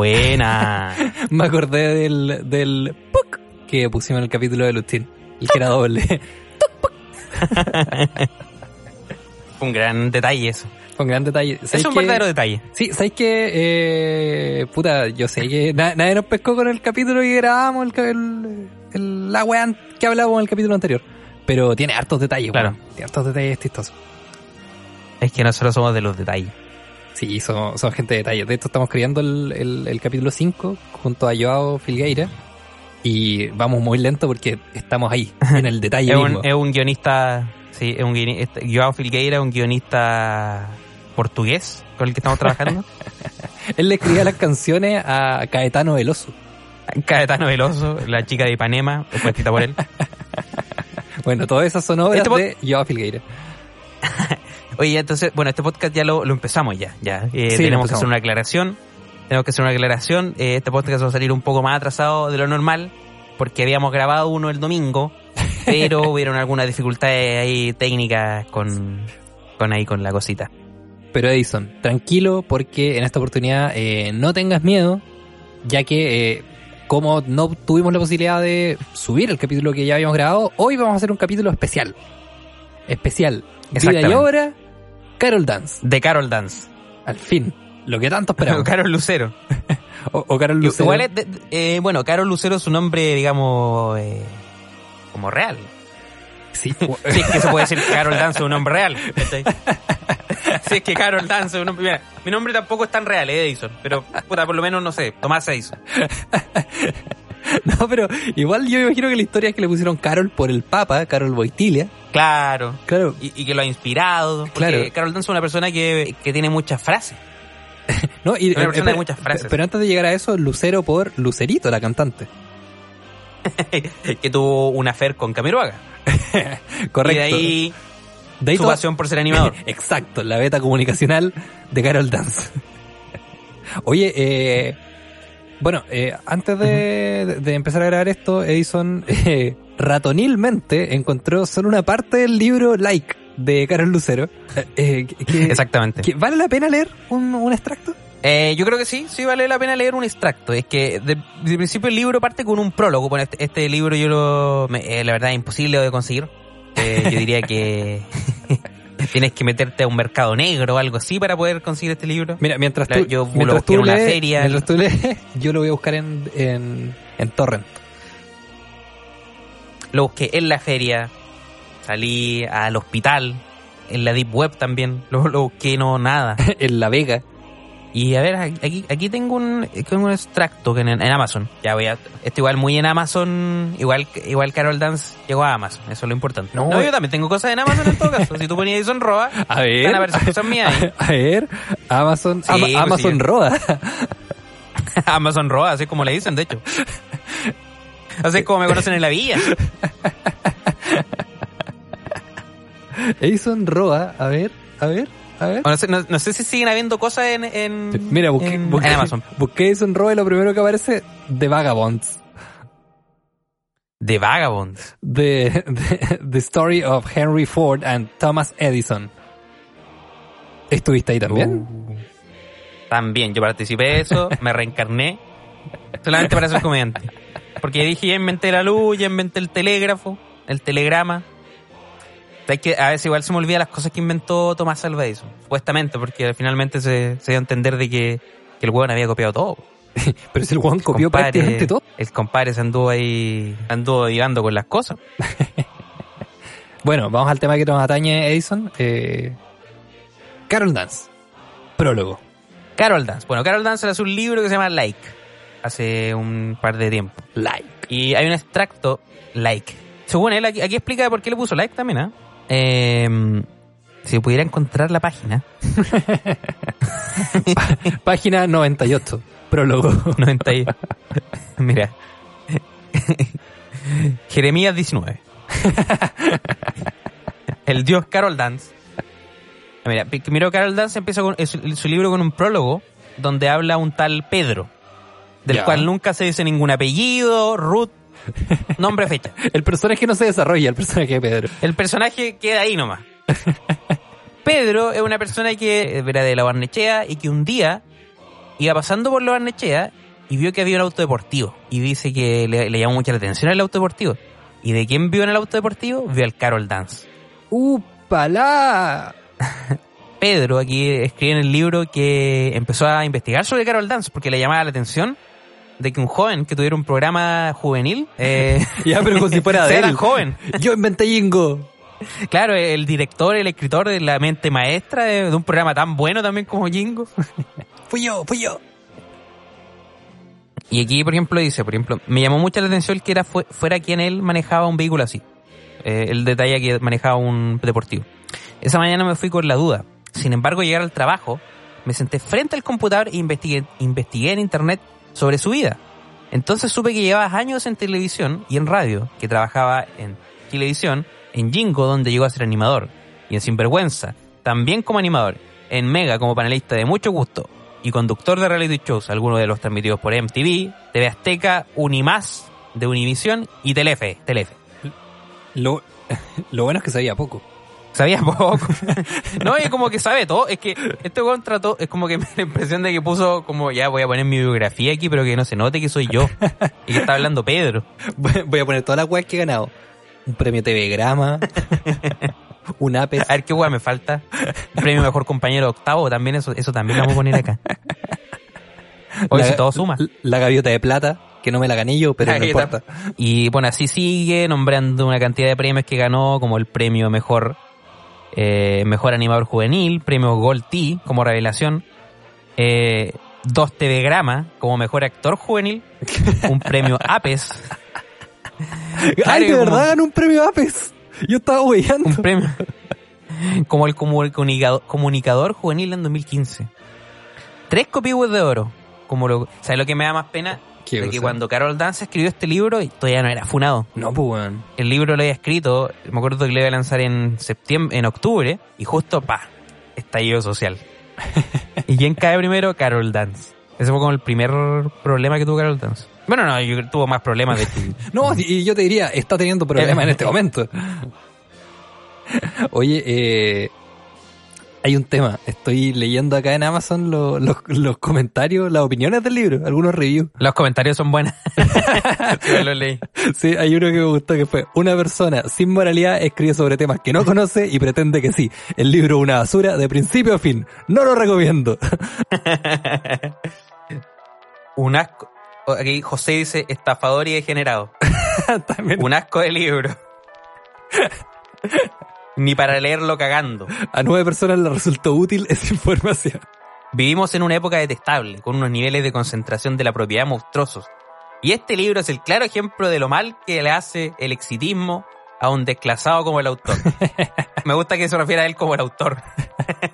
Buena. Me acordé del, del PUC que pusimos en el capítulo de Lustin. El que era doble. Un gran detalle eso. Con gran detalle. Es ¿Sabéis un que- verdadero detalle. Sí, ¿sabéis que eh, puta, yo sé que na- nadie nos pescó con el capítulo que grabamos, el, el- el- la weá que hablábamos en el capítulo anterior. Pero tiene hartos detalles, Claro. weón. Tiene hartos detalles chistosos. Es que nosotros somos de los detalles. Sí, somos, somos gente de detalle. De esto estamos creando el, el- el capítulo 5 junto a Joao Filgueira. Y vamos muy lento porque estamos ahí, en el detalle Es mismo. un, es un guionista, sí, es un guionista, Joao Filgueira, un guionista portugués con el que estamos trabajando. Él le escribía las canciones a Caetano Veloso. Caetano Veloso, la chica de Ipanema, fue escrita por él. Bueno, todas esas son obras Este de Joao Filgueira. Oye, entonces, bueno, este podcast ya lo, lo empezamos ya, ya. Eh, Sí, tenemos que hacer una aclaración. Tenemos que hacer una aclaración. Eh, este podcast va a salir un poco más atrasado de lo normal, porque habíamos grabado uno el domingo, pero hubieron algunas dificultades ahí técnicas con, con ahí con la cosita. Pero Edison, tranquilo porque en esta oportunidad eh, no tengas miedo, ya que como no tuvimos la posibilidad de subir el capítulo que ya habíamos grabado, hoy vamos a hacer un capítulo especial. Especial. Vida y obra, Carol Dance. De Carol Dance. Al fin. Lo que tanto esperamos. Carol Lucero. o, o Carol Lucero. Igual es de- eh, bueno, Carol Lucero es un nombre, digamos, eh, como real. Sí. Si es que se puede decir que Carol Dance es un nombre real. ¿cachai? Si es que Carol Dance es un nombre... Mira, mi nombre tampoco es tan real, eh, Edison. Pero, puta, por lo menos, no sé, Tomás Edison. no, pero igual yo imagino que la historia es que le pusieron Carol por el Papa, Carol Boitilia. Claro. Claro. Y, y que lo ha inspirado. Porque Claro. Carol Dance es una persona que, que tiene muchas frases. No, y, Una persona de pero- muchas frases. Pero antes de llegar a eso, Lucero por Lucerito, la cantante. que tuvo una fer con Camiroaga. Correcto. Y de ahí De ahí su pasión por ser animador. Exacto, la beta comunicacional de Carol Dance. Oye, eh, bueno, eh, antes de, de empezar a grabar esto, Edison eh, ratonilmente encontró solo una parte del libro Like de Carol Lucero. Eh, eh, que- Exactamente. que- ¿Vale la pena leer un, un extracto? Eh, yo creo que sí, sí vale la pena leer un extracto. Es que de, de principio el libro parte con un prólogo. Bueno, este, este libro yo lo, me- eh, la verdad es imposible de conseguir. Yo diría que tienes que meterte a un mercado negro o algo así para poder conseguir este libro. Mira, mientras tú, yo lo mientras en tú una lees, feria. mientras tú lees, yo lo voy a buscar en, en, en Torrent. Lo busqué en la feria, salí al hospital, en la Deep Web también. Lo, lo busqué, no, nada. en La Vega. Y a ver, aquí, aquí tengo un, tengo un extracto que en, en Amazon. Ya voy a, esto igual muy en Amazon, igual, igual Carol Dance llegó a Amazon, eso es lo importante. No, No, eh. yo también tengo cosas en Amazon en todo caso. Si tú ponías Edison Roa, A ver. van a aparecer cosas mías ahí. A ver, Amazon, Sí, Ama- pues Amazon sí. Roda. Amazon Roa, así como le dicen, de hecho. Así como me conocen en la villa. Edison Roa, a ver, a ver, a ver. No sé, no- no sé si siguen habiendo cosas en, en, Mira, busqué, en, busqué, en Amazon. busqué Edison Roa y lo primero que aparece, The Vagabonds. De Vagabonds. The, the, the Story of Henry Ford and Thomas Edison. ¿Estuviste ahí también? Uh, también, yo participé de eso, me reencarné solamente para ser comediante. Porque dije, ya inventé la luz, ya inventé el telégrafo, el telegrama. Que, a veces igual se me olvida las cosas que inventó Tomás Alva Edison, supuestamente, porque finalmente se, se dio a entender de que, que el hueón había copiado todo. Pero si el Juan copió Compadre- prácticamente todo. El compadre se anduvo ahí, anduvo divando con las cosas. Bueno, vamos al tema que nos atañe Edison. Eh, Carol Dance. Prólogo. Carol Dance. Bueno, Carol Dance hace un libro que se llama Like, hace un par de tiempo. Like. Y hay un extracto, like. Según él, aquí, aquí explica por qué le puso like también, ¿ah? Eh, si pudiera encontrar la página, Página 98, prólogo. 90 y- Mira. Jeremías 19. El dios Carol Dance. Mira, primero Carol Dance empieza con, su libro con un prólogo donde habla un tal Pedro, del Ya. cual nunca se dice ningún apellido, root, nombre, fecha. El personaje no se desarrolla, el personaje de Pedro. El personaje queda ahí nomás. Pedro es una persona que era de la Barnechea y que un día iba pasando por la Barnechea y vio que había un auto deportivo. Y dice que le, le llamó mucha la atención el auto deportivo. ¿Y de quién vio en el auto deportivo? Vio al Carol Dance. ¡Upala! Pedro aquí escribe en el libro que empezó a investigar sobre Carol Dance porque le llamaba la atención de que un joven que tuviera un programa juvenil eh, Ya, pero como si fuera de él. joven. Yo inventé Jingo. Claro, el director, el escritor de la mente maestra de, de un programa tan bueno también como Jingo. Fui yo, fui yo. Y aquí, por ejemplo, dice, por ejemplo, me llamó mucho la atención que era fue- fuera quien él manejaba un vehículo así. Eh, el detalle que manejaba un deportivo. Esa mañana me fui con la duda. Sin embargo, llegar al trabajo, me senté frente al computador e investigué, investigué en internet sobre su vida. Entonces supe que llevaba años en televisión y en radio, que trabajaba en televisión, en Jingo, donde llegó a ser animador, y en Sinvergüenza, también como animador, en Mega como panelista de mucho gusto, y conductor de reality shows, algunos de los transmitidos por MTV, TV Azteca, Unimás, de Univisión y Telefe, Telefe. Lo, lo bueno es que sabía poco. Sabía poco. no, y como que sabe todo. Es que este contrato es como que me da la impresión de que puso como ya voy a poner mi biografía aquí, pero que no se note que soy yo. Y que está hablando Pedro. Voy a poner todas las weas que he ganado. Un premio TV Grama. un Apex. A ver qué hueá me falta. Premio mejor compañero octavo, también eso, eso también lo vamos a poner acá. La- si todo suma. La gaviota de plata, que no me la gané yo, pero no importa. Y bueno, así sigue nombrando una cantidad de premios que ganó, como el premio mejor, eh, mejor animador juvenil, premio Gold T como revelación, eh, dos TV Grama como mejor actor juvenil, un premio Apes, ¡Ay, de como- verdad ganó un premio Apex! Yo estaba hueando. un premio como el comu- comunicado- comunicador juvenil en 2015. Tres copihue de oro. Como lo, ¿Sabes lo que me da más pena? ¿Qué De que cosa? cuando Carol Dance escribió este libro, todavía no era funado. No, pues weón. el libro lo había escrito, me acuerdo que lo iba a lanzar en septiembre, en octubre, y justo, pa, estallido social. ¿Y quién cae primero? Carol Dance. Ese fue como el primer problema que tuvo Carol Dance. Bueno, no, yo tuvo más problemas de. No, y yo te diría, está teniendo problemas en este momento. Oye, eh, hay un tema. Estoy leyendo acá en Amazon lo- los, los comentarios, las opiniones del libro, algunos reviews. Los comentarios son buenos. Sí, lo leí. Sí, hay uno que me gustó que fue una persona sin moralidad escribe sobre temas que no conoce y pretende que sí. El libro es una basura de principio a fin. No lo recomiendo. Un asco... Aquí José dice estafador y degenerado. También Un asco de libro. Ni para leerlo cagando. a nueve personas le resultó útil esa información. Vivimos en una época detestable, con unos niveles de concentración de la propiedad monstruosos. Y este libro es el claro ejemplo de lo mal que le hace el exitismo a un desclasado como el autor. Me gusta que se refiera a él como el autor.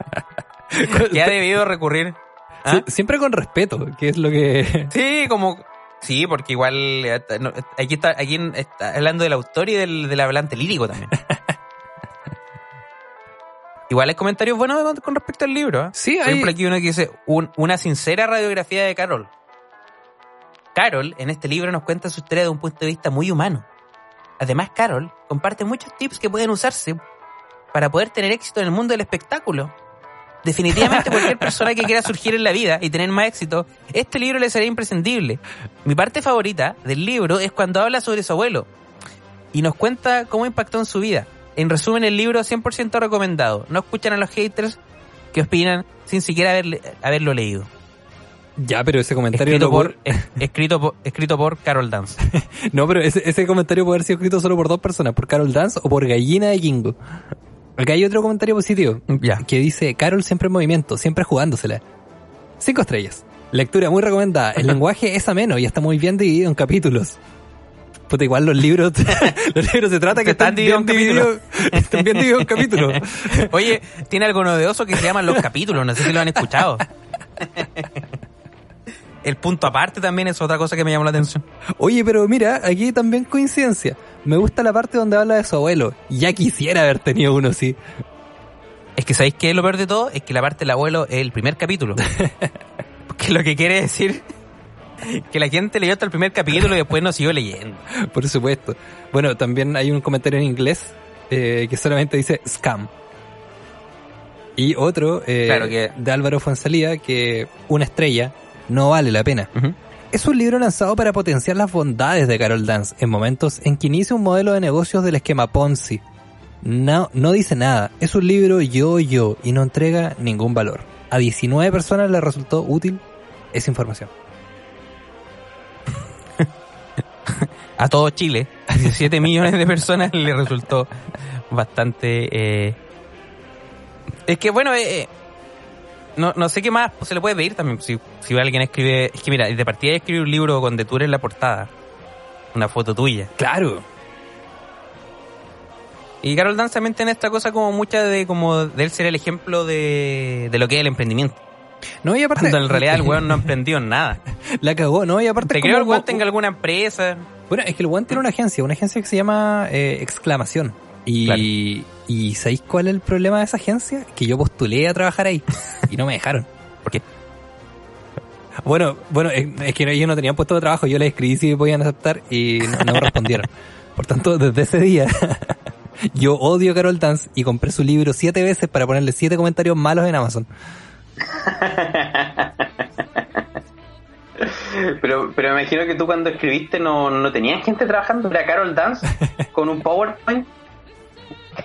que ha debido recurrir. ¿Ah? Sie- siempre con respeto, que es lo que... Sí, como. Sí, porque igual. eh, no, Aquí está, aquí está hablando del autor y del, del hablante lírico también. Igual hay comentarios buenos con- respecto al libro. ¿eh? Sí, Por hay- ejemplo, aquí uno que dice "Un- una sincera radiografía de Carol. Carol en este libro nos cuenta su historia de un punto de vista muy humano. Además, Carol comparte muchos tips que pueden usarse para poder tener éxito en el mundo del espectáculo. Definitivamente cualquier persona que quiera surgir en la vida y tener más éxito, este libro le será imprescindible. Mi parte favorita del libro es cuando habla sobre su abuelo y nos cuenta cómo impactó en su vida. En resumen, el libro 100% recomendado. No escuchan a los haters que opinan sin siquiera haberle- haberlo leído. Ya, pero ese comentario Escrito lo por, es- escrito por, escrito por Carol Dance. No, pero ese, ese comentario puede haber sido escrito solo por dos personas, por Carol Dance o por Gallina de Jingo. Acá hay otro comentario positivo, Ya. que dice, Carol siempre en movimiento, siempre jugándosela. Cinco estrellas. Lectura muy recomendada. El lenguaje es ameno y está muy bien dividido en capítulos. Puta, igual los libros, los libros se trata que Están están divididos divididos, están bien divididos en capítulos. Oye, tiene algo novedoso que se llaman los capítulos, no sé si lo han escuchado. El punto aparte también es otra cosa que me llamó la atención. Oye, pero mira, aquí también coincidencia. Me gusta la parte donde habla de su abuelo. Ya quisiera haber tenido uno así. Es que ¿sabéis qué es lo peor de todo? Es que la parte del abuelo es el primer capítulo. Porque lo que quiere decir que la gente leyó hasta el primer capítulo y después no siguió leyendo. Por supuesto. Bueno, también hay un comentario en inglés eh, que solamente dice scam. Y otro eh, Claro que- de Álvaro Fuensalía que una estrella no vale la pena. Es un libro lanzado para potenciar las bondades de Carol Dance en momentos en que inicia un modelo de negocios del esquema Ponzi. No, no dice nada. Es un libro yo-yo y no entrega ningún valor. A 19 personas le resultó útil esa información. A todo Chile, a 17 millones de personas le resultó bastante... eh, Es que bueno, eh, eh, no, no sé qué más se le puede pedir también. Si, si alguien escribe... Es que mira, de partida escribir un libro donde tú eres la portada. Una foto tuya. Claro. Y Carol Dance también tiene esta cosa como mucha de como de él ser el ejemplo de, de lo que es el emprendimiento. No, y aparte... Cuando en realidad el weón no emprendió en nada. La cagó, ¿no? Y aparte Te creo como- el weón tenga alguna empresa. Bueno, es que el One tiene una agencia, una agencia que se llama eh, Exclamación. Y, Claro. y ¿sabéis cuál es el problema de esa agencia? Que yo postulé a trabajar ahí y no me dejaron. ¿Por qué? Bueno, bueno, es, es que ellos no tenían puesto de trabajo, yo les escribí si podían aceptar y no, no me respondieron. Por tanto, desde ese día, yo odio a Carol Dance y compré su libro siete veces para ponerle siete comentarios malos en Amazon. Pero, pero me imagino que tú cuando escribiste no, no tenías gente trabajando. Era Carol Dance con un PowerPoint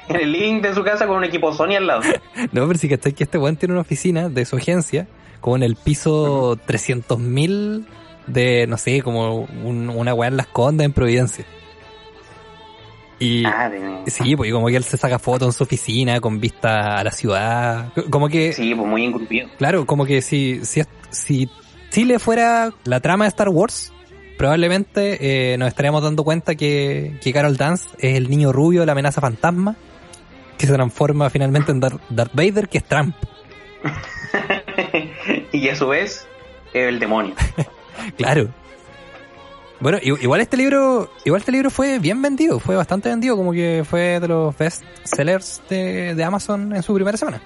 en el living de su casa con un equipo Sony al lado. No, pero sí que que este weón tiene una oficina de su agencia, como en el piso 300.000 de, no sé, como un- una weá en Las Condas en Providencia. Y Ah, sí, pues como que él se saca fotos en su oficina con vista a la ciudad. Como que, sí, pues muy engrupido. claro, como que si, si, si Chile fuera la trama de Star Wars, probablemente eh, nos estaríamos dando cuenta que, que Carol Dance es el niño rubio de la amenaza fantasma, que se transforma finalmente en Dar- Darth Vader, que es Trump. y a su vez, el demonio. Claro. Bueno, igual este libro, igual este libro fue bien vendido, fue bastante vendido, como que fue de los best sellers de, de Amazon en su primera semana.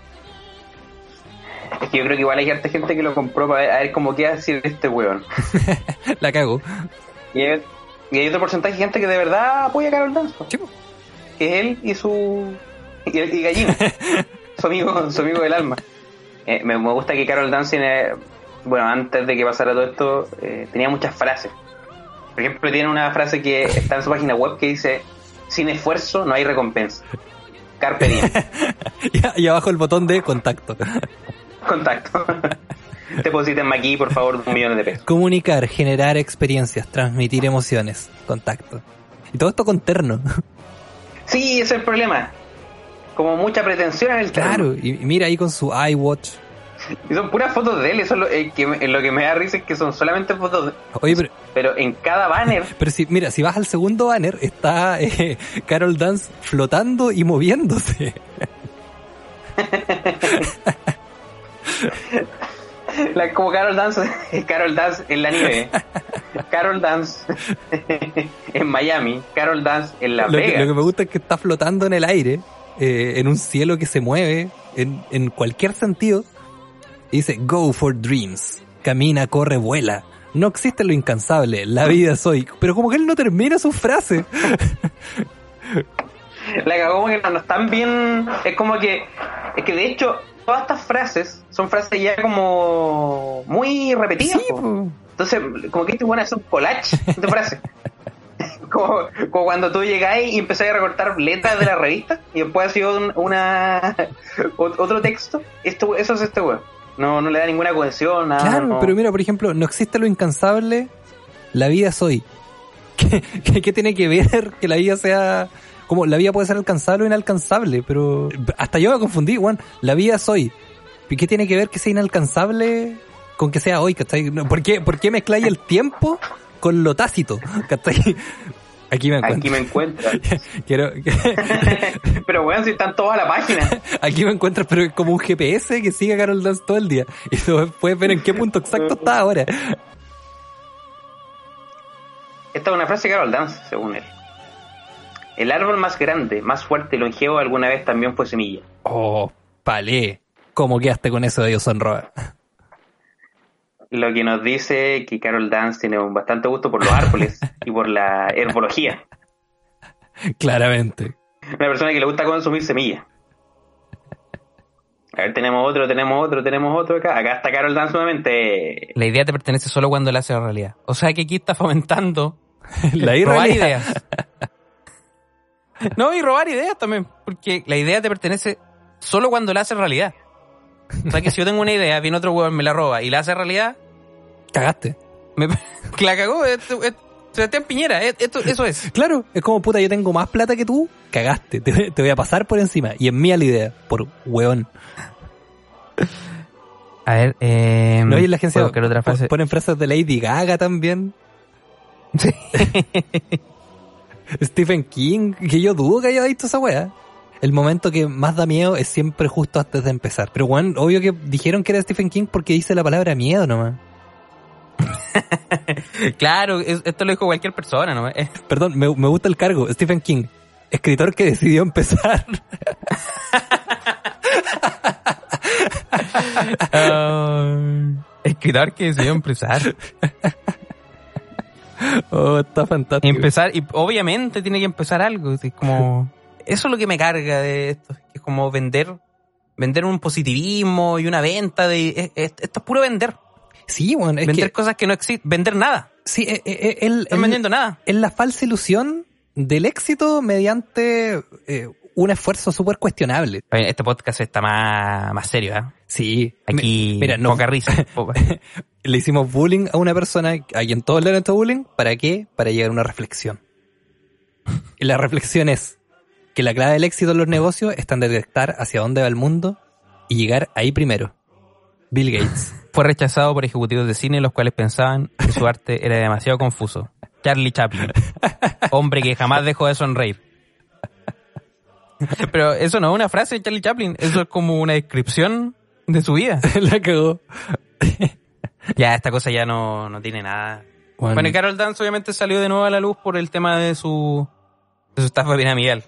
Es que yo creo que igual hay harta gente que lo compró para ver, a ver cómo queda decir este weón. La cago. Y hay, y hay otro porcentaje de gente que de verdad apoya a Carol po. Sí, que es él y su y, y Gallina, su amigo, su amigo del alma. Eh, me, me gusta que Carol Dance, tiene- bueno, antes de que pasara todo esto, eh, tenía muchas frases. Por ejemplo, tiene una frase que está en su página web que dice: Sin esfuerzo no hay recompensa. Carpe diem. Y, abajo el botón de contacto. Contacto. Deposítenme aquí, por favor, un millón de pesos. Comunicar, generar experiencias, transmitir emociones, contacto. Y todo esto con terno. Sí, ese es el problema. Como mucha pretensión en el terno. Claro, y mira ahí con su iWatch. Y son puras fotos de él. Eso es lo, eh, que me- lo que me da risa es que son solamente fotos de Oye, pero, Pero en cada banner pero si, mira, si vas al segundo banner, está eh, Carol Dance flotando y moviéndose. La, como Carol Dance, Carol Dance en la nieve, Carol Dance en Miami, Carol Dance en Las Lo que, Vegas. lo que me gusta es que está flotando en el aire, eh, en un cielo que se mueve en, en cualquier sentido. Y dice, go for dreams. Camina, corre, vuela. No existe lo incansable, la vida es hoy. Pero como que él no termina su frase. La cagó como que no, no están bien. Es como que. Es que de hecho, todas estas frases son frases ya como. muy repetidas. Sí, po. Entonces, como que este bueno hacer un collage de frases. como, como cuando tú llegáis y empezás a recortar letras de la revista y después ha sido un- una ot- otro texto. Esto, eso es este weón. No, no le da ninguna cohesión, nada. Claro, no. pero mira, por ejemplo, no existe lo incansable, la vida es hoy. ¿Qué, qué- qué tiene que ver que la vida sea... Como la vida puede ser alcanzable o inalcanzable, pero hasta yo me confundí, Juan. La vida es hoy. ¿Y qué tiene que ver que sea inalcanzable con que sea hoy? ¿Por qué, por qué mezcláis el tiempo con lo tácito? ¿cachai? Aquí me encuentro. Aquí me encuentras. Quiero, Pero weón, si están todas a la página. aquí me encuentras, pero es como un GPS que sigue a Carol Dance todo el día. Y tú puedes ver en qué punto exacto está ahora. Esta es una frase de Carol Dance, según él. El árbol más grande, más fuerte y longevo alguna vez también fue semilla. Oh, palé. ¿Cómo quedaste con eso de Dios honroa? Lo que nos dice que Carol Dance tiene un bastante gusto por los árboles y por la herbología. Claramente. Una persona que le gusta consumir semillas. A ver, tenemos otro, tenemos otro, tenemos otro acá. Acá está Carol Dance nuevamente. La idea te pertenece solo cuando la haces realidad. O sea que aquí está fomentando La robar ideas. No, y robar ideas también. Porque la idea te pertenece solo cuando la haces realidad. O sea que si yo tengo una idea, viene otro huevón, me la roba y la hace realidad, Cagaste. me, la cagó. Esto- esto- Sebastián Piñera, esto, eso es. Claro, es como puta, yo tengo más plata que tú, cagaste, te, te voy a pasar por encima. Y es mía la idea, por hueón. A ver, eh, No, y en la agencia ¿puedo buscar otra frase. ponen frases de Lady Gaga también. Sí. Stephen King, que yo dudo que haya visto esa wea. El momento que más da miedo es siempre justo antes de empezar. Pero bueno, obvio que dijeron que era Stephen King porque dice la palabra miedo nomás. Claro, es- esto lo dijo cualquier persona, ¿no? Eh, Perdón, me, me gusta el cargo. Stephen King, escritor que decidió empezar. ah, escritor que decidió empezar. oh, está fantástico. Empezar, y obviamente tiene que empezar algo. Es como, eso es lo que me carga de esto. que Es como vender, vender un positivismo y una venta de, es- es- esto es puro vender. Sí, bueno, es vender que... cosas que no existen, vender nada. Sí, eh, eh, Están él- vendiendo nada. es la falsa ilusión del éxito mediante eh, un esfuerzo súper cuestionable. Este podcast está más, más serio, ¿eh? Sí. Aquí, Mi- mira, no, poca risa. le hicimos bullying a una persona a quien todos le han hecho bullying. ¿Para qué? Para llegar a una reflexión. Y la reflexión es que la clave del éxito en los negocios está en detectar hacia dónde va el mundo y llegar ahí primero. Bill Gates. Fue rechazado por ejecutivos de cine los cuales pensaban que su arte era demasiado confuso. Charlie Chaplin. Hombre que jamás dejó de sonreír. Pero eso no es una frase de Charlie Chaplin, eso es como una descripción de su vida. la cagó. Ya, esta cosa ya no, no tiene nada. Bueno, Bueno, y Carol Dance obviamente salió de nuevo a la luz por el tema de su, de su estafa piramidal.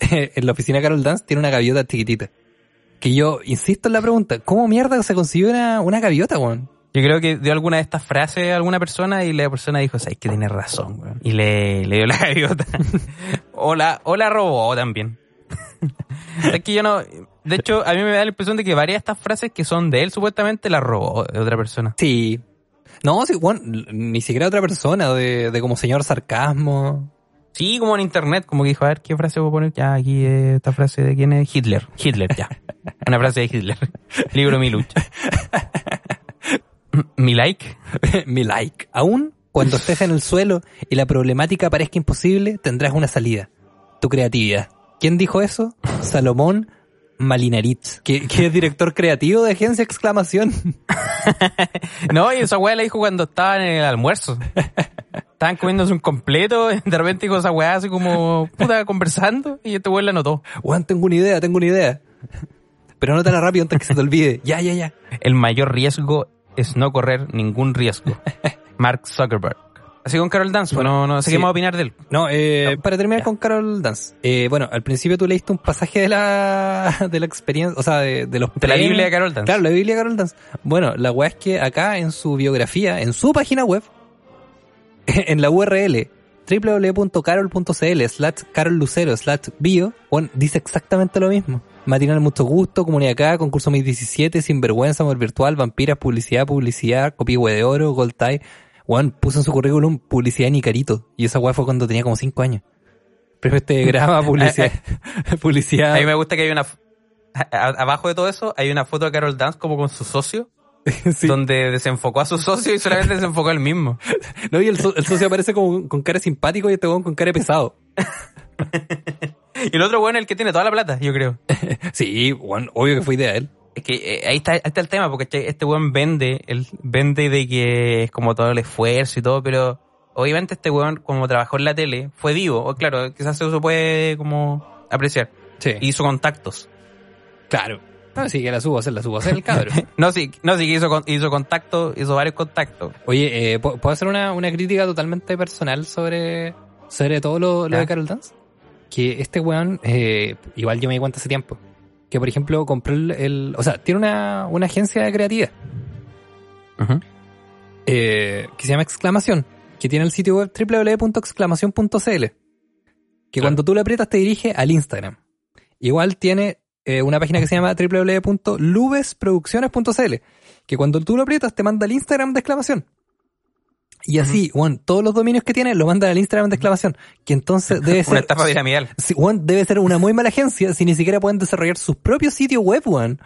en la oficina Carol Dance tiene una gaviota chiquitita. Que yo insisto en la pregunta, ¿cómo mierda se consiguió una, una gaviota, weón? Yo creo que dio alguna de estas frases a alguna persona y la persona dijo, sabes que tienes razón, weón. Y le, le dio la gaviota. o, la, o la robó también. es que yo no... De hecho, a mí me da la impresión de que varias de estas frases que son de él supuestamente las robó de otra persona. Sí. No, sí, weón, ni siquiera otra persona, de, de como señor sarcasmo. Sí, como en internet, como que dijo, a ver, ¿qué frase puedo poner? Ya, aquí eh, esta frase de quién es Hitler. Hitler, ya. Una frase de Hitler. Libro Mi Lucha. Mi like. Mi like. Aún cuando estés en el suelo y la problemática parezca imposible, tendrás una salida. Tu creatividad. ¿Quién dijo eso? Salomón Malinaritz, que, que es director creativo de Agencia Exclamación. No, y esa weá la dijo cuando estaban en el almuerzo. Estaban comiéndose un completo, de repente dijo esa weá así como, puta, conversando, y este weá la notó. Juan, tengo una idea, tengo una idea. Pero anótala rápido antes que se te olvide. Ya, ya, ya. El mayor riesgo es no correr ningún riesgo. Mark Zuckerberg. Así con Carol Dance, pues no, no sé qué más opinar de él. No, eh, para terminar ya. con Carol Dance. Eh, bueno, al principio tú leíste un pasaje de la, de la experiencia, o sea, de, de los De la. Biblia de Carol Dance. Claro, la Biblia de Carol Dance. Bueno, la weá es que acá en su biografía, en su página web, en la URL www.carol.cl slash carollucero slash bio, bueno, dice exactamente lo mismo. Matinal Mucho Gusto, Comunidad Acá, Concurso 2017, Sinvergüenza, Amor Virtual, Vampiras, Publicidad, Publicidad, Copihue de Oro, Gold Tie. Juan puso en su currículum publicidad en Icarito. Y esa weá fue cuando tenía como 5 años. Pero este graba publicidad. publicidad. A mí me gusta que hay una... a- a- Abajo de todo eso hay una foto de Carol Dance como con su socio, Sí. donde desenfocó a su socio y solamente desenfocó al mismo. No, y el, so- el socio aparece como con cara simpático y este weón con cara pesado. Y el otro bueno es el que tiene toda la plata, yo creo. Sí, obvio que fue idea de él. Es que eh, ahí, está, ahí está el tema, porque este, este weón vende, él vende de que es como todo el esfuerzo y todo, pero obviamente este weón, como trabajó en la tele, fue vivo. O claro, quizás eso se puede como apreciar. Sí. Hizo contactos. claro. No, sí, que la subo a hacer, la subo a hacer el cabro. No, sí, no, sí que hizo, con- hizo contacto, hizo varios contactos. Oye, eh, ¿pu- ¿puedo hacer una, una crítica totalmente personal sobre, sobre todo lo, lo de Carol Dance? Que este weón, eh, igual yo me di cuenta hace tiempo, que por ejemplo compró el, el- o sea, tiene una, una agencia de creatividad eh, que se llama Exclamación, que tiene el sitio web www.exclamación.cl, que cuando tú le aprietas te dirige al Instagram. Igual tiene eh, una página que se llama www.lubesproducciones.cl, que cuando tú lo aprietas te manda al Instagram de exclamación. Y así, Juan, todos los dominios que tiene lo mandan al Instagram de exclamación, que entonces debe Una ser... estafa piramidal. Sí, Juan, debe ser una muy mala agencia si ni siquiera pueden desarrollar sus propios sitios web, Juan.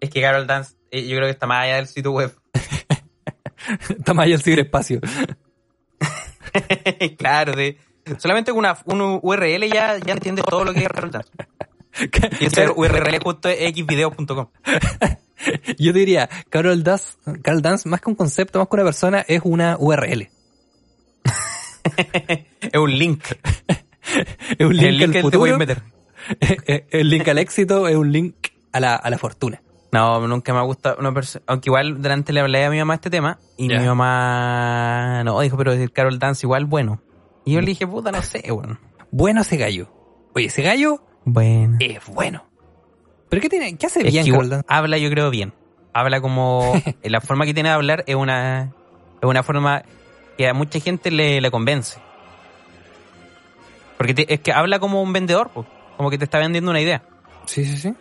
Es que Carol Dance, eh, yo creo que está más allá del sitio web. Está más allá el ciberespacio. claro, de, solamente con una, un URL ya, ya entiendes todo lo que es. Y ese URL justo es xvideos.com. Yo diría, Carol Dance, Carol Dance, más que un concepto, más que una persona, es una URL. Es un link. Es un link, el link al que te futuro. puedes meter. el link al éxito es un link a la, a la fortuna. No, nunca me ha gustado una persona. Aunque igual delante le hablé a mi mamá este tema. Y mi mamá no dijo, pero el Carol Dance igual bueno. Y yo le dije, puta, no sé, bueno. Bueno ese gallo. Oye, ese gallo Bueno. es bueno. ¿Pero qué tiene? ¿Qué hace Es bien que habla, yo creo, bien. Habla como. la forma que tiene de hablar es una. Es una forma que a mucha gente le, le convence. Porque te- es que habla como un vendedor, po. como que te está vendiendo una idea. Sí, sí, sí.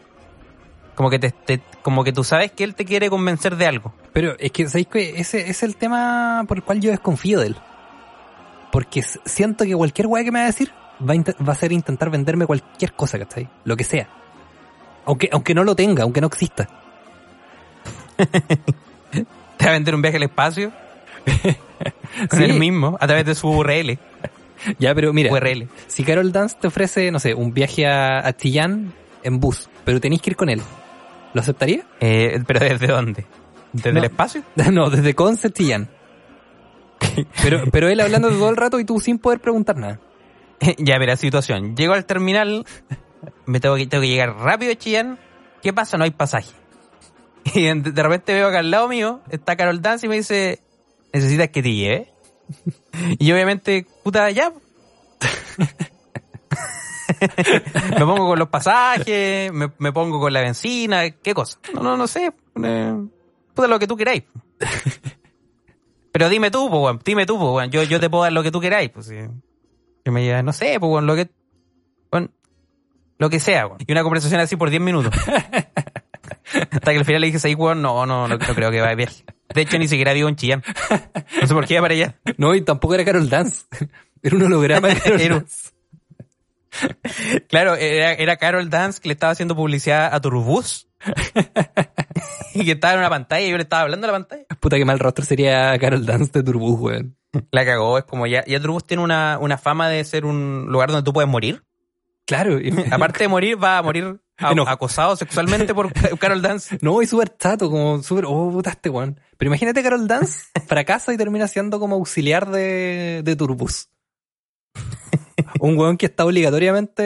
Como que te, te- como que tú sabes que él te quiere convencer de algo. Pero es que, ¿sabéis que ese es el tema por el cual yo desconfío de él? Porque siento que cualquier weá que me va a decir va a, va a ser intentar venderme cualquier cosa, ¿cachai? Lo que sea. Aunque, aunque no lo tenga, aunque no exista. Te va a vender un viaje al espacio con Sí. él mismo a través de su URL. Ya, pero mira, URL. si Carol Dance te ofrece, no sé, un viaje a, a Chillán en bus, pero tenéis que ir con él, ¿lo aceptaría? Eh, ¿Pero desde dónde? ¿Desde No. el espacio? no, desde Conce Chillán. Pero, pero él hablando todo el rato y tú sin poder preguntar nada. ya, verá, situación. Llego al terminal, me tengo que, tengo que llegar rápido a Chillán. ¿Qué pasa? No hay pasaje. Y de, repente veo acá al lado mío está Carol Dance y me dice, ¿necesitas que te lleve? Y obviamente, puta, ya. me pongo con los pasajes, me, me pongo con la benzina, ¿qué cosa? No, no, no sé. eh, puta, lo que tú queráis. Pero dime tú, pues, dime tú, pues. Yo, yo te puedo dar lo que tú queráis, pues, sí. Que me diga, no sé, pues, lo que. lo que sea, weón. Y una conversación así por 10 minutos. Hasta que al final le dije, weón, no, no, no, no creo que vaya viaje. De hecho, ni siquiera vivo en Chillán. No sé por qué iba para allá. No, y tampoco era Carol Dance. Era un holograma de Carol Dance. Claro, era, era Carol Dance que le estaba haciendo publicidad a Turbus. Y que estaba en una pantalla y yo le estaba hablando a la pantalla. Puta que mal rostro sería Carol Dance de Turbus, weón. La cagó, es como ya, ya Turbus tiene una, una fama de ser un lugar donde tú puedes morir. Claro. y- Aparte de morir, va a morir a- No. acosado sexualmente por Carol Dance. No, y súper chato, como súper, oh, puta este weón. Pero imagínate Carol Dance fracasa y termina siendo como auxiliar de, de Turbus. Un weón que está obligatoriamente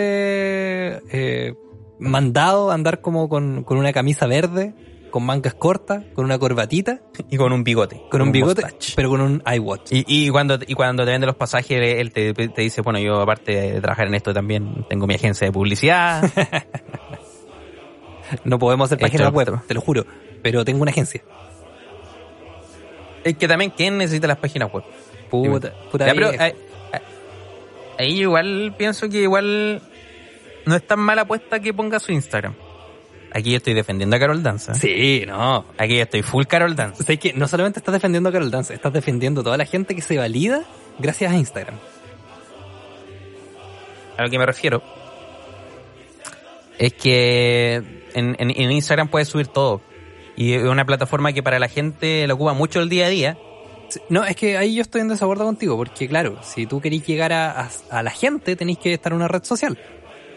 eh, mandado a andar como con, con una camisa verde, con mangas cortas, con una corbatita, Y con un bigote. con un bigote, mustache. pero con un iWatch. Y, y cuando, y cuando te vende los pasajes, él te, te dice, bueno, yo aparte de trabajar en esto también tengo mi agencia de publicidad. No podemos hacer páginas web, te lo juro, pero tengo una agencia. es que también, ¿quién necesita las páginas web? Puta, puta Ya, pero eh, eh, ahí igual pienso que igual no es tan mala apuesta que ponga su Instagram. Aquí yo estoy defendiendo a Carol Dance. ¿eh? Sí, no. Aquí yo estoy full Carol Dance. O sea, es que no solamente estás defendiendo a Carol Dance, estás defendiendo a toda la gente que se valida gracias a Instagram. A lo que me refiero es que en, en- en Instagram puedes subir todo. Y es una plataforma que para la gente la ocupa mucho el día a día. No, es que ahí yo estoy en desacuerdo contigo, porque claro, si tú queréis llegar a, a- a la gente, tenéis que estar en una red social.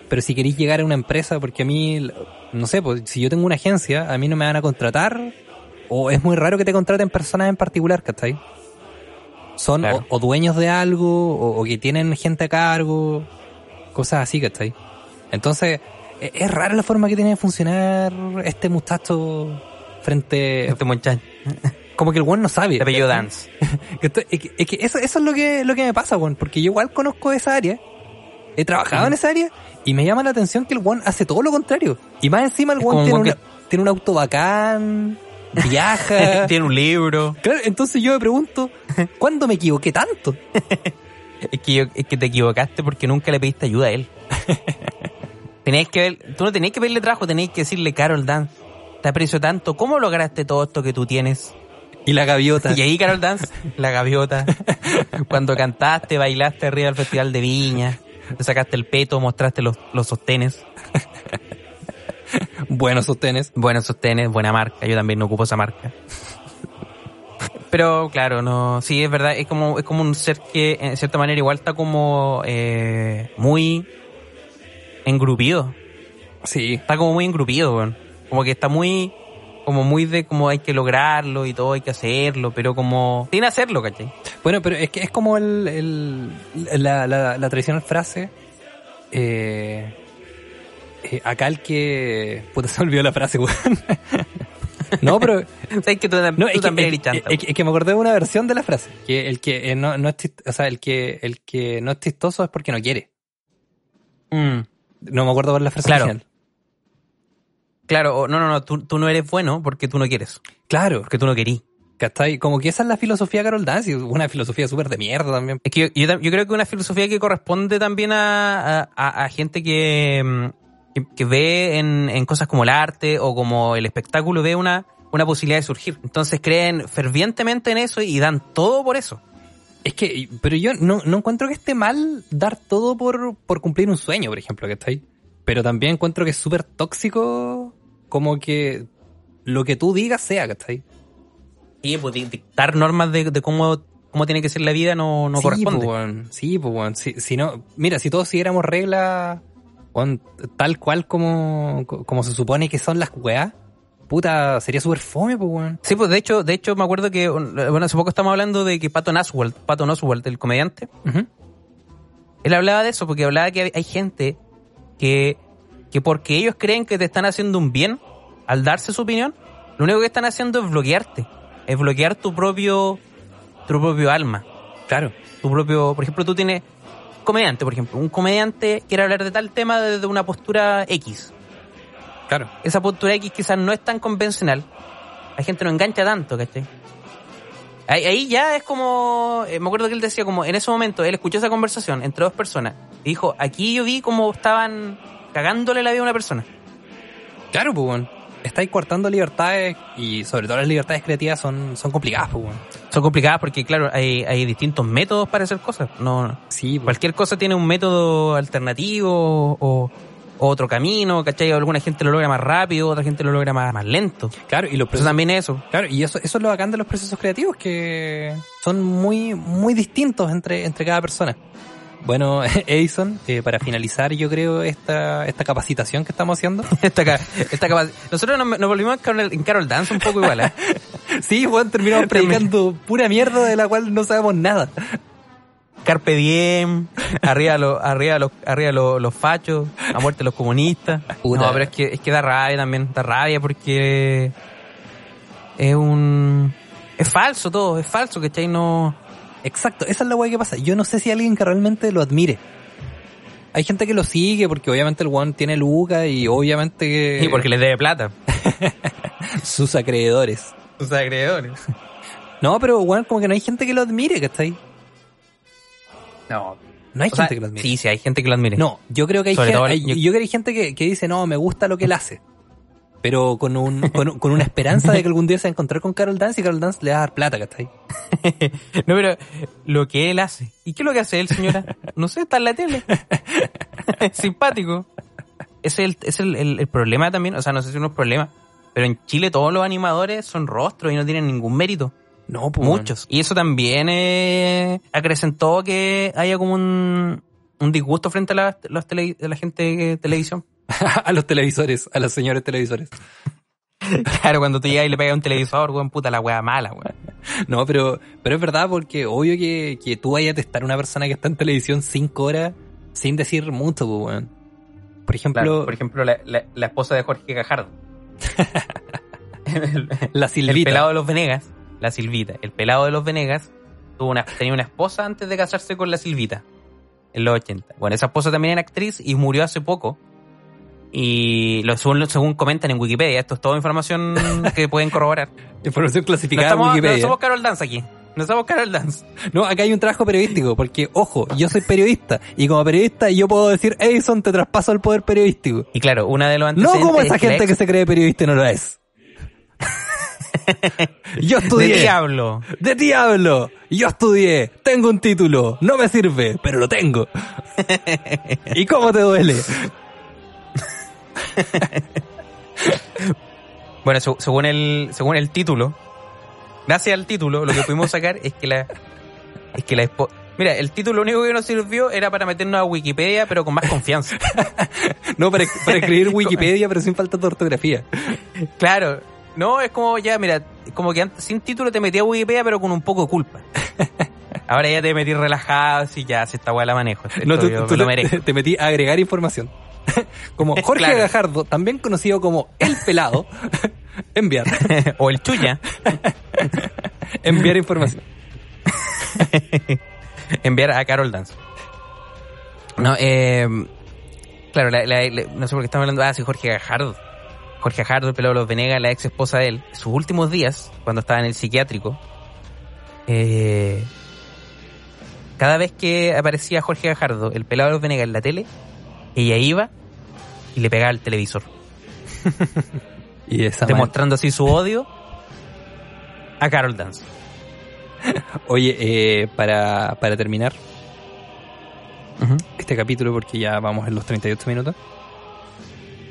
Pero si queréis llegar a una empresa, porque a mí, no sé, pues si yo tengo una agencia, a mí no me van a contratar, o es muy raro que te contraten personas en particular, ¿cachai? son Claro. o, o dueños de algo o, o que tienen gente a cargo, cosas así, ¿cachai? Entonces, e- es rara la forma que tiene de funcionar este muchacho frente... Este muchacho. Como que el weón no sabe. Apellido. Dance. Que, es que eso, eso es lo que, lo que me pasa, weón. Porque yo igual conozco esa área. He trabajado en esa área y me llama la atención que el weón hace todo lo contrario. Y más encima el tiene, una- tiene un auto bacán, viaja. Tiene un libro. claro, entonces yo me pregunto, ¿cuándo me equivoqué tanto? Es que, yo- es que te equivocaste porque nunca le pediste ayuda a él. tenías que ver, tú no tenías que pedirle trabajo, tenías que decirle, Carol Dance, te aprecio tanto, ¿cómo lograste todo esto que tú tienes? Y la gaviota. Y ahí, Carol Dance, la gaviota, cuando cantaste, bailaste arriba del Festival de Viña, te sacaste el peto, mostraste los, los sostenes. Buenos sostenes. Buenos sostenes, buena marca, yo también no ocupo esa marca. Pero claro, no, sí, es verdad, es como, es como un ser que en cierta manera igual está como eh, muy engrupido. Sí. Está como muy engrupido. Como que está muy, como muy de como hay que lograrlo y todo hay que hacerlo, pero como, sin hacerlo, ¿cachai? Bueno, pero es que es como el, el- la, la, la tradicional frase. Eh, eh, acá el que. Puta, se olvidó la frase, weón. no, pero. ¿Sabes que tú, No, tú es que, también es- eres chanta? es que- es que me acordé de una versión de la frase. Que el que eh, no, no es o sea, el que, el que no es chistoso es porque no quiere. Mm, No me acuerdo cuál es la frase Claro. original. Claro, no, no, no, tú, tú no eres bueno porque tú no quieres, Claro, porque tú no querís. ¿cachai? Como que esa es la filosofía Carol Dance, una filosofía súper de mierda también. Es que yo, yo yo creo que una filosofía que corresponde también a, a- a- gente que, mm, que, que ve en, en cosas como el arte o como el espectáculo, ve una, una posibilidad de surgir. Entonces creen fervientemente en eso y dan todo por eso. Es que, pero yo no, no encuentro que esté mal dar todo por, por cumplir un sueño, por ejemplo, ¿cachai? Pero también encuentro que es súper tóxico como que lo que tú digas sea, ¿cachai? Y pues di- dictar normas de, de cómo, cómo tiene que ser la vida no, no sí, corresponde. pues, weón. sí, pues, weón. Si, si no, mira, si todos siguiéramos reglas weón, tal cual como, como se supone que son las weas, puta, sería súper fome, pues, weón. Sí, pues de hecho, de hecho me acuerdo que, bueno, hace poco estamos hablando de que Patton Oswalt, Patton Oswalt, el comediante. Él hablaba de eso porque hablaba que hay gente que, que porque ellos creen que te están haciendo un bien al darse su opinión, lo único que están haciendo es bloquearte, es bloquear tu propio, tu propio alma, Claro. tu propio, por ejemplo, tú tienes comediante, por ejemplo, un comediante quiere hablar de tal tema desde una postura X. Claro. Esa postura X quizás no es tan convencional. La gente no engancha tanto, ¿cachai? Ahí, ahí ya es como, eh, me acuerdo que él decía como, en ese momento, él escuchó esa conversación entre dos personas y dijo, aquí yo vi como estaban cagándole la vida a una persona. Claro, pues. Estáis cortando libertades y sobre todo las libertades creativas son, son complicadas, pues. Son complicadas porque, claro, hay, hay distintos métodos para hacer cosas. No, Sí, pues. cualquier cosa tiene un método alternativo o, otro camino, ¿cachai? Alguna gente lo logra más rápido, otra gente lo logra más, más lento. Claro, y los Eso procesos, también es eso. claro, y eso, eso es lo bacán de los procesos creativos, que son muy, muy distintos entre, entre cada persona. Bueno, Edison, eh, para finalizar, yo creo, esta, esta capacitación que estamos haciendo. esta, esta Nosotros nos, nos volvimos en Carol, en Carol Dance un poco igual, ¿eh? sí, weón, terminamos predicando pura mierda de la cual no sabemos nada. Carpe diem, arriba los, arriba los, arriba los, los fachos, a muerte los comunistas. Puta. No, pero es que, es que da rabia también, da rabia porque es un, es falso todo, es falso, ¿cachai? No, Exacto, esa es la weá que pasa. Yo no sé si alguien que realmente lo admire. Hay gente que lo sigue porque obviamente el one tiene Luca y obviamente que y porque les debe plata. sus acreedores. Sus agredores. No, pero weón, como que no hay gente que lo admire, ¿cachai? No. No hay O sea, gente que lo admire. sí, sí, hay gente que lo admire. No, yo creo que hay Sobre gente, todo, hay- yo- yo... creo que hay gente que, que dice, no, me gusta lo que él hace. Pero con, un, con, con una esperanza de que algún día se va a encontrar con Carol Dance y Carol Dance le va a dar plata, ¿cachai? No, pero lo que él hace. ¿Y qué es lo que hace él, señora? No sé, está en la tele. Simpático. Es, el, es el, el- el problema también. O sea, no sé si no es problema. Pero en Chile todos los animadores son rostros y no tienen ningún mérito. No, pues. Muchos. Y eso también eh, acrecentó que haya como un, un disgusto frente a la, los tele- a la gente de televisión. a los televisores, a los señores televisores. Claro, cuando tú llegas y le pegas un televisor, weón, puta la wea mala, weón. No, pero, pero es verdad porque obvio que, que tú vayas a testar a una persona que está en televisión cinco horas sin decir mucho, pues, weón. Por ejemplo, Claro, por ejemplo, la, la- la esposa de Jorge Gajardo. el, la el Silvita. pelado de los Venegas, la Silvita. El pelado de los Venegas tuvo una, tenía una esposa antes de casarse con la Silvita. En los 80. Bueno, esa esposa también era actriz y murió hace poco. Y lo, según, según comentan en Wikipedia, esto es toda información que pueden corroborar. Información No clasificada en estamos, no Wikipedia. somos Carol Dance aquí. No somos Carol Dance. No, acá hay un trabajo periodístico, porque, ojo, yo soy periodista, y como periodista yo puedo decir, Edison, te traspaso el poder periodístico. Y claro, una de los No antecedentes. como esa es que la gente ex- que se cree periodista y no lo es. yo De estudié. diablo. ¡De diablo! Yo estudié, tengo un título, no me sirve, pero lo tengo. ¿Y cómo te duele? Bueno, seg- según el, según el título, gracias al título, lo que pudimos sacar es que la. Es que la Mira, el título lo único que nos sirvió era para meternos a Wikipedia, pero con más confianza. No, para, para escribir Wikipedia, pero sin falta de ortografía. Claro. No, es como ya, mira, como que antes, sin título te metí a Wikipedia, pero con un poco de culpa. Ahora ya te metí relajado, así ya, si esta weá la manejo. No, tú, tú me lo te, merezco. te metí a agregar información. Como Jorge Claro. Gajardo, también conocido como El Pelado, enviar. o el chuya. Enviar información. enviar a Carol Dance. No, eh, claro, la- la- la- no sé por qué estamos hablando. Ah, sí, Jorge Gajardo. Jorge Gajardo, el pelado de los Venegas, la ex esposa de él. Sus últimos días, cuando estaba en el psiquiátrico, eh, cada vez que aparecía Jorge Gajardo, el pelado de los Venegas en la tele, ella iba y le pegaba al televisor, Y esa demostrando así su odio a Carol Dance. Oye, eh, para, para terminar este capítulo, porque ya vamos en los 38 minutos.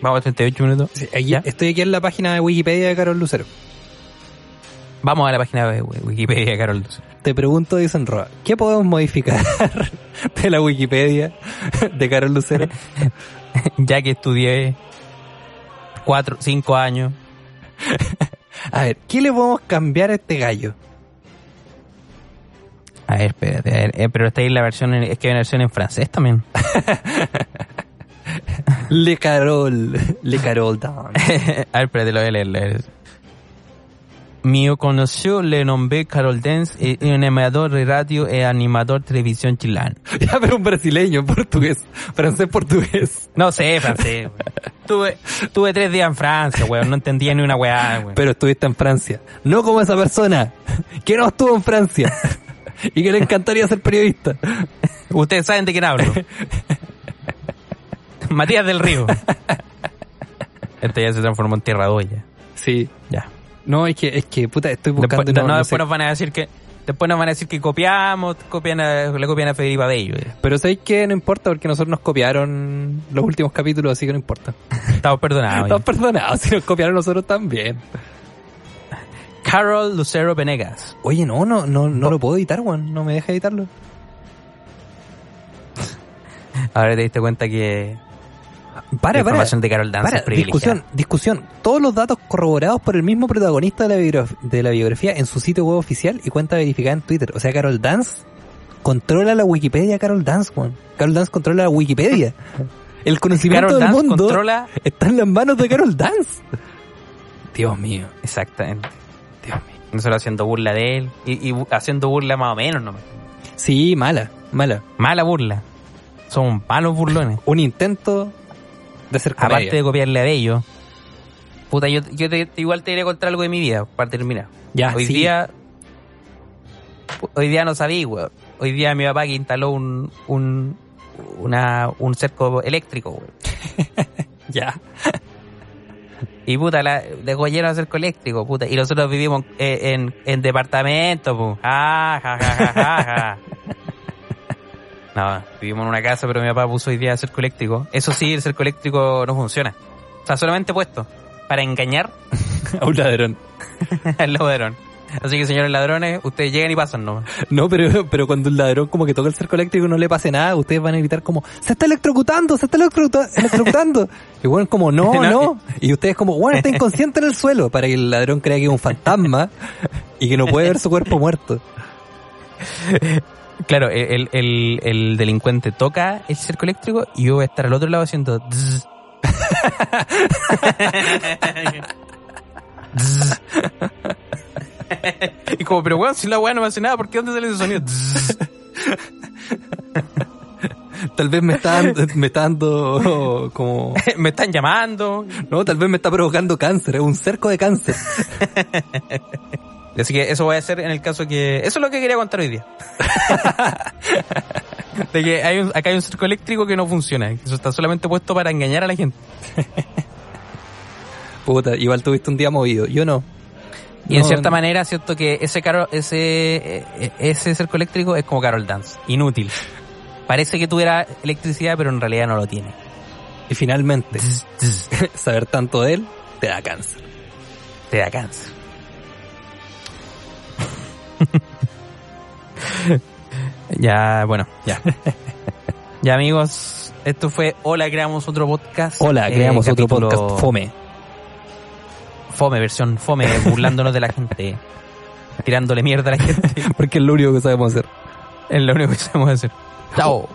Vamos a 38 minutos. Sí, aquí- ¿Ya? estoy aquí en la página de Wikipedia de Carol Lucero. Vamos a la página de Wikipedia de Carol Dance. Te pregunto, dicen Roa, ¿qué podemos modificar de la Wikipedia de Carol Lucero? ya que estudié cuatro, cinco años. A ver, ¿qué le podemos cambiar a este gallo? A ver, espérate, a ver, eh, pero está ahí la versión, en- es que hay una versión en francés también. Le Carol, Le Carol Down. a ver, espérate, lo voy a leer. lo voy a leer. Mío conoció, le nombré Carol Dance, eh, un animador de radio y animador de televisión chileno. ya, pero un brasileño, portugués, francés, portugués. No sé, francés. Tuve, tuve tres días en Francia, weón, no entendía ni una weá, weón. Pero estuviste en Francia. No como esa persona que no estuvo en Francia y que le encantaría ser periodista. Ustedes saben de quién hablo. Matías del Río. Este ya se transformó en tierra doya. Sí. Ya. No, es que, es que, puta, estoy buscando... Después, no, después sé. nos van a decir que después nos van a decir que copiamos, copian a- le copian a Federico Abello. eh. Pero ¿sabéis que No importa porque nosotros nos copiaron los últimos capítulos, así que no importa. Estamos perdonados. Estamos perdonados si nos copiaron nosotros también. Carol Lucero Venegas. Oye, no, no, no, no lo puedo editar, Juan. No me deja editarlo. Ahora te diste cuenta que Para, para. de Carol Dance Para, discusión, discusión. Todos los datos corroborados por el mismo protagonista de la, biograf- de la biografía en su sitio web oficial y cuenta verificada en Twitter. O sea, Carol Dance controla la Wikipedia, Carol Dance, Juan. Carol Dance controla la Wikipedia. El conocimiento Carol del Dance mundo controla... está en las manos de Carol Dance. Dios mío, Exactamente. Dios mío. Nosotros haciendo burla de él y, y haciendo burla más o menos nomás. Sí, mala, mala. Mala burla. Son malos burlones. Un intento de ser comedia. Aparte de copiarle a Bello. Puta, yo, yo te- igual te iré a contar algo de mi vida para terminar. Ya, hoy sí. día. Hoy día no sabía, weón. Hoy día mi papá que instaló un. un una, un cerco eléctrico, weón. Ya. Y puta, la, dejó lleno de cerco eléctrico, puta. Y nosotros vivimos eh, en, en departamento, pu. Ah, ja, ja, ja, ja, ja. No, vivimos en una casa, pero mi papá puso hoy día cerco eléctrico. Eso sí, el cerco eléctrico no funciona. O sea, solamente puesto para engañar A un ladrón. al ladrón. Así que, señores ladrones, ustedes llegan y pasan nomás. No, pero, pero cuando el ladrón como que toca el cerco eléctrico y no le pase nada, ustedes van a gritar como, se está electrocutando, se está electrocuta- electrocutando. y bueno, como, no, No, no. Y ustedes como, bueno, está inconsciente en el suelo, para que el ladrón crea que es un fantasma y que no puede ver su cuerpo muerto. Claro, el, el, el delincuente toca el cerco eléctrico y yo voy a estar al otro lado haciendo... dzz. Dzz. y como, pero weón, si la weá no me hace nada, ¿por qué dónde sale ese sonido? Tal vez me está dando, me está dando como, me están llamando. no, tal vez me está provocando cáncer, es un cerco de cáncer. Así que eso voy a hacer en el caso que... Eso es lo que quería contar hoy día. De que hay un- acá hay un cerco eléctrico que no funciona. Eso está solamente puesto para engañar a la gente. Puta, igual tuviste un día movido, yo no. Y en cierta no. manera, cierto que ese caro, ese, eh, ese cerco eléctrico es como Carol Dance. Inútil. Parece que tuviera electricidad, pero en realidad no lo tiene. Y finalmente, saber tanto de él te da cáncer. Te da cáncer. ya, bueno, ya. ya amigos, esto fue Hola, creamos otro podcast. Hola, Eh, creamos otro podcast fome. Fome, versión fome, burlándonos de la gente. Tirándole mierda a la gente. Porque es lo único que sabemos hacer. Es lo único que sabemos hacer. Chao.